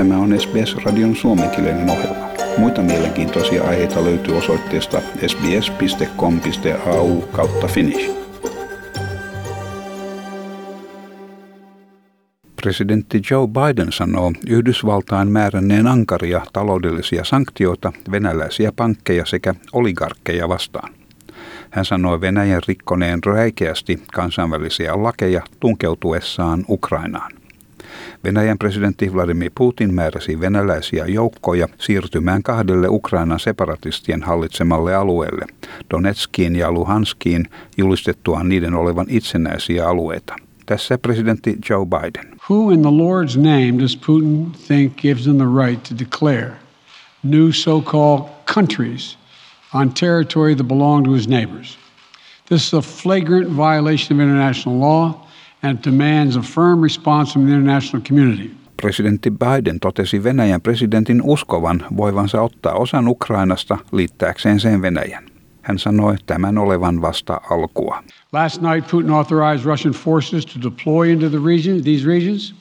Tämä on SBS-radion suomenkielinen ohjelma. Muita mielenkiintoisia aiheita löytyy osoitteesta sbs.com.au kautta finnish. Presidentti Joe Biden sanoo Yhdysvaltain määränneen ankaria taloudellisia sanktioita venäläisiä pankkeja sekä oligarkkeja vastaan. Hän sanoi Venäjän rikkoneen räikeästi kansainvälisiä lakeja tunkeutuessaan Ukrainaan. Venäjän presidentti Vladimir Putin määräsi venäläisiä joukkoja siirtymään kahdelle Ukrainan separatistien hallitsemalle alueelle, Donetskiin ja Luhanskiin, julistettuaan niiden olevan itsenäisiä alueita. Tässä presidentti Joe Biden. Who in the Lord's name does Putin think gives him the right to declare new so-called countries on territory that belong to his neighbors? This is a flagrant violation of international law and demands a firm response from the international community. Presidentti Biden totesi Venäjän presidentin uskovan voivansa ottaa osan Ukrainasta liittääkseen sen Venäjän. Hän sanoi tämän olevan vasta alkua. Last night Putin authorized Russian forces to deploy into the region, these regions.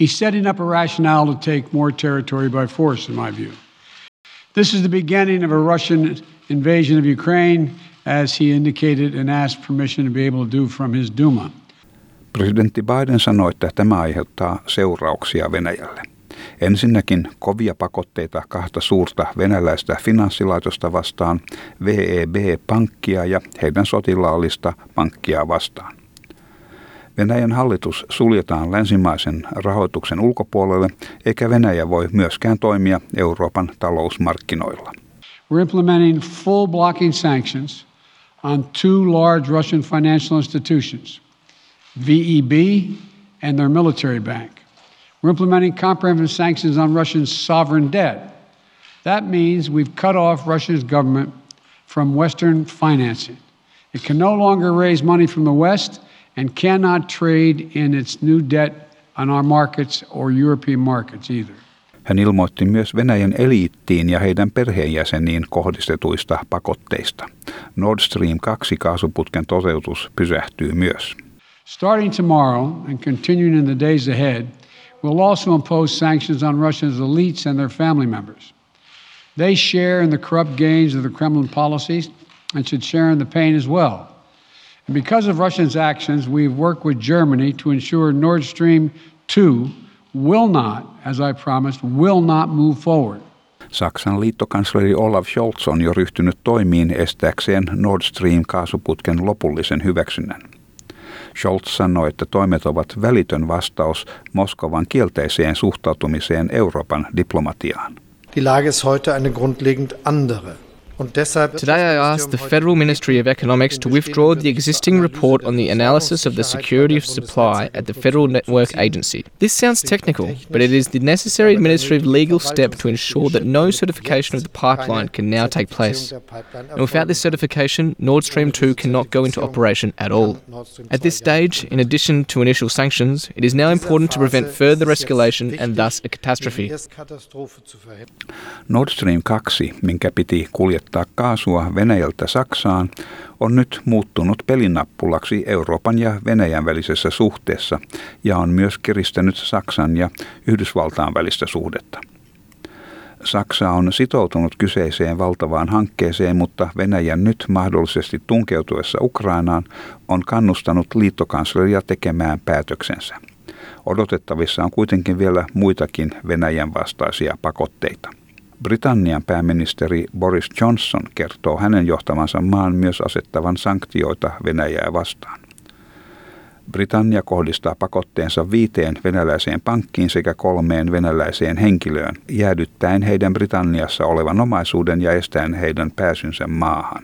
He's setting up a rationale to take more territory by force, in my view. This is the beginning of a Russian invasion of Ukraine, as he indicated and asked permission to be able to do from his Duma. Presidentti Biden sanoi, että tämä aiheuttaa seurauksia Venäjälle. Ensinnäkin kovia pakotteita kahta suurta venäläistä finanssilaitosta vastaan, VEB-pankkia ja heidän sotilaallista pankkia vastaan. Venäjän hallitus suljetaan länsimaisen rahoituksen ulkopuolelle, eikä Venäjä voi myöskään toimia Euroopan talousmarkkinoilla. We're implementing full blocking sanctions on two large Russian financial institutions – VEB, and their military bank. We're implementing comprehensive sanctions on Russian sovereign debt. That means we've cut off Russia's government from Western financing. It can no longer raise money from the West and cannot trade in its new debt on our markets or European markets either. Hän ilmoitti myös Venäjän eliittiin ja heidän perheenjäseniin kohdistetuista pakotteista. Nord Stream 2 kaasuputken toteutus pysähtyy myös. Starting tomorrow and continuing in the days ahead, we'll also impose sanctions on Russia's elites and their family members. They share in the corrupt gains of the Kremlin policies and should share in the pain as well. And because of Russia's actions, we've worked with Germany to ensure Nord Stream 2 will not, as I promised, will not move forward. Saksan liittokansleri Olaf Scholz on jo ryhtynyt toimiin estääkseen Nord Stream kaasuputken lopullisen hyväksynnän. Scholz sanoi, että toimet ovat välitön vastaus Moskovan kielteiseen suhtautumiseen Euroopan diplomatiaan. Die Lage ist heute eine grundlegend andere. Today, I asked the Federal Ministry of Economics to withdraw the existing report on the analysis of the security of supply at the Federal Network Agency. This sounds technical, but it is the necessary administrative legal step to ensure that no certification of the pipeline can now take place. And without this certification, Nord Stream 2 cannot go into operation at all. At this stage, in addition to initial sanctions, it is now important to prevent further escalation and thus a catastrophe. Nord Stream 2, minkä piti kuljettaa kuljettaa kaasua Venäjältä Saksaan, on nyt muuttunut pelinappulaksi Euroopan ja Venäjän välisessä suhteessa ja on myös kiristänyt Saksan ja Yhdysvaltain välistä suhdetta. Saksa on sitoutunut kyseiseen valtavaan hankkeeseen, mutta Venäjän nyt mahdollisesti tunkeutuessa Ukrainaan on kannustanut liittokansleria tekemään päätöksensä. Odotettavissa on kuitenkin vielä muitakin Venäjän vastaisia pakotteita. Britannian pääministeri Boris Johnson kertoo hänen johtamansa maan myös asettavan sanktioita Venäjää vastaan. Britannia kohdistaa pakotteensa viiteen venäläiseen pankkiin sekä kolmeen venäläiseen henkilöön, jäädyttäen heidän Britanniassa olevan omaisuuden ja estäen heidän pääsynsä maahan.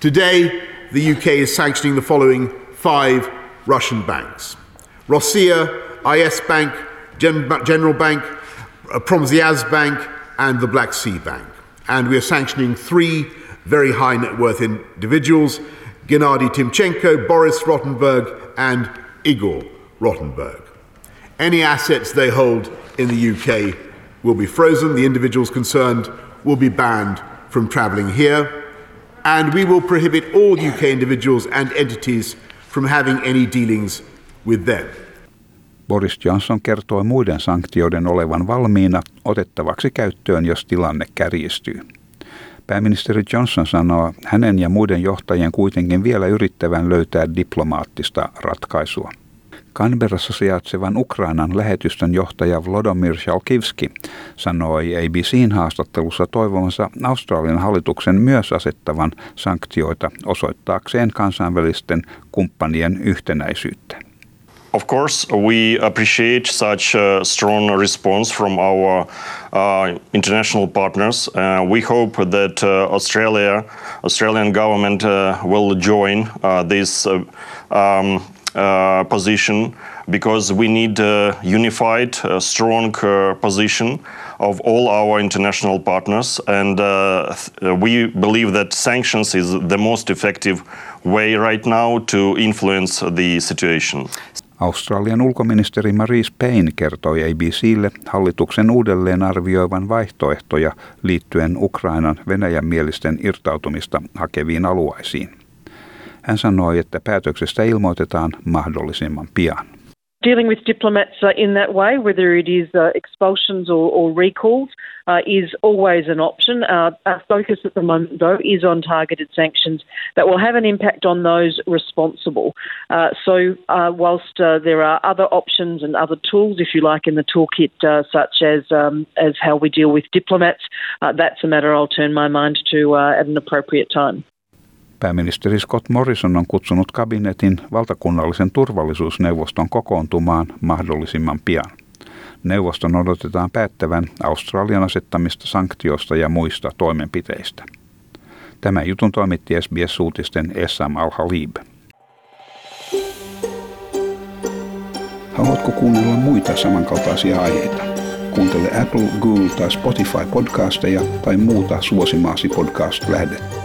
Today, the UK is sanctioning the following five Russian banks. Rossiya, IS Bank, General Bank, Promziaz Bank, and the Black Sea Bank. And we are sanctioning three very high net worth individuals Gennady Timchenko, Boris Rottenberg, and Igor Rottenberg. Any assets they hold in the UK will be frozen. The individuals concerned will be banned from travelling here. And we will prohibit all UK individuals and entities from having any dealings with them. Boris Johnson kertoi muiden sanktioiden olevan valmiina otettavaksi käyttöön, jos tilanne kärjistyy. Pääministeri Johnson sanoo hänen ja muiden johtajien kuitenkin vielä yrittävän löytää diplomaattista ratkaisua. Canberrassa sijaitsevan Ukrainan lähetystön johtaja Vlodomir Shalkivski sanoi ABCn haastattelussa toivomansa Australian hallituksen myös asettavan sanktioita osoittaakseen kansainvälisten kumppanien yhtenäisyyttä. Of course, we appreciate such a strong response from our uh, international partners. Uh, we hope that uh, Australia, Australian government uh, will join uh, this uh, um, position because we need a unified, strong position of all our international partners, and we believe that sanctions is the most effective way right now to influence the situation. Australian ulkoministeri Marise Payne kertoi ABClle hallituksen uudelleen arvioivan vaihtoehtoja liittyen Ukrainan Venäjän mielisten irtautumista hakeviin alueisiin. Hän sanoi, että päätöksestä ilmoitetaan mahdollisimman pian. Dealing with diplomats uh, in that way, whether it is uh, expulsions or, or recalls, uh, is always an option. Uh, our focus at the moment, though, is on targeted sanctions that will have an impact on those responsible. Uh, so, uh, whilst there are other options and other tools, if you like, in the toolkit, such as um, as how we deal with diplomats, that's a matter I'll turn my mind to at an appropriate time. Pääministeri Scott Morrison on kutsunut kabinetin valtakunnallisen turvallisuusneuvoston kokoontumaan mahdollisimman pian. Neuvoston odotetaan päättävän Australian asettamista sanktioista ja muista toimenpiteistä. Tämä jutun toimitti SBS-uutisten Essam Al-Halib. Haluatko kuunnella muita samankaltaisia aiheita? Kuuntele Apple, Google tai Spotify podcasteja tai muuta suosimaasi podcast-lähdettä.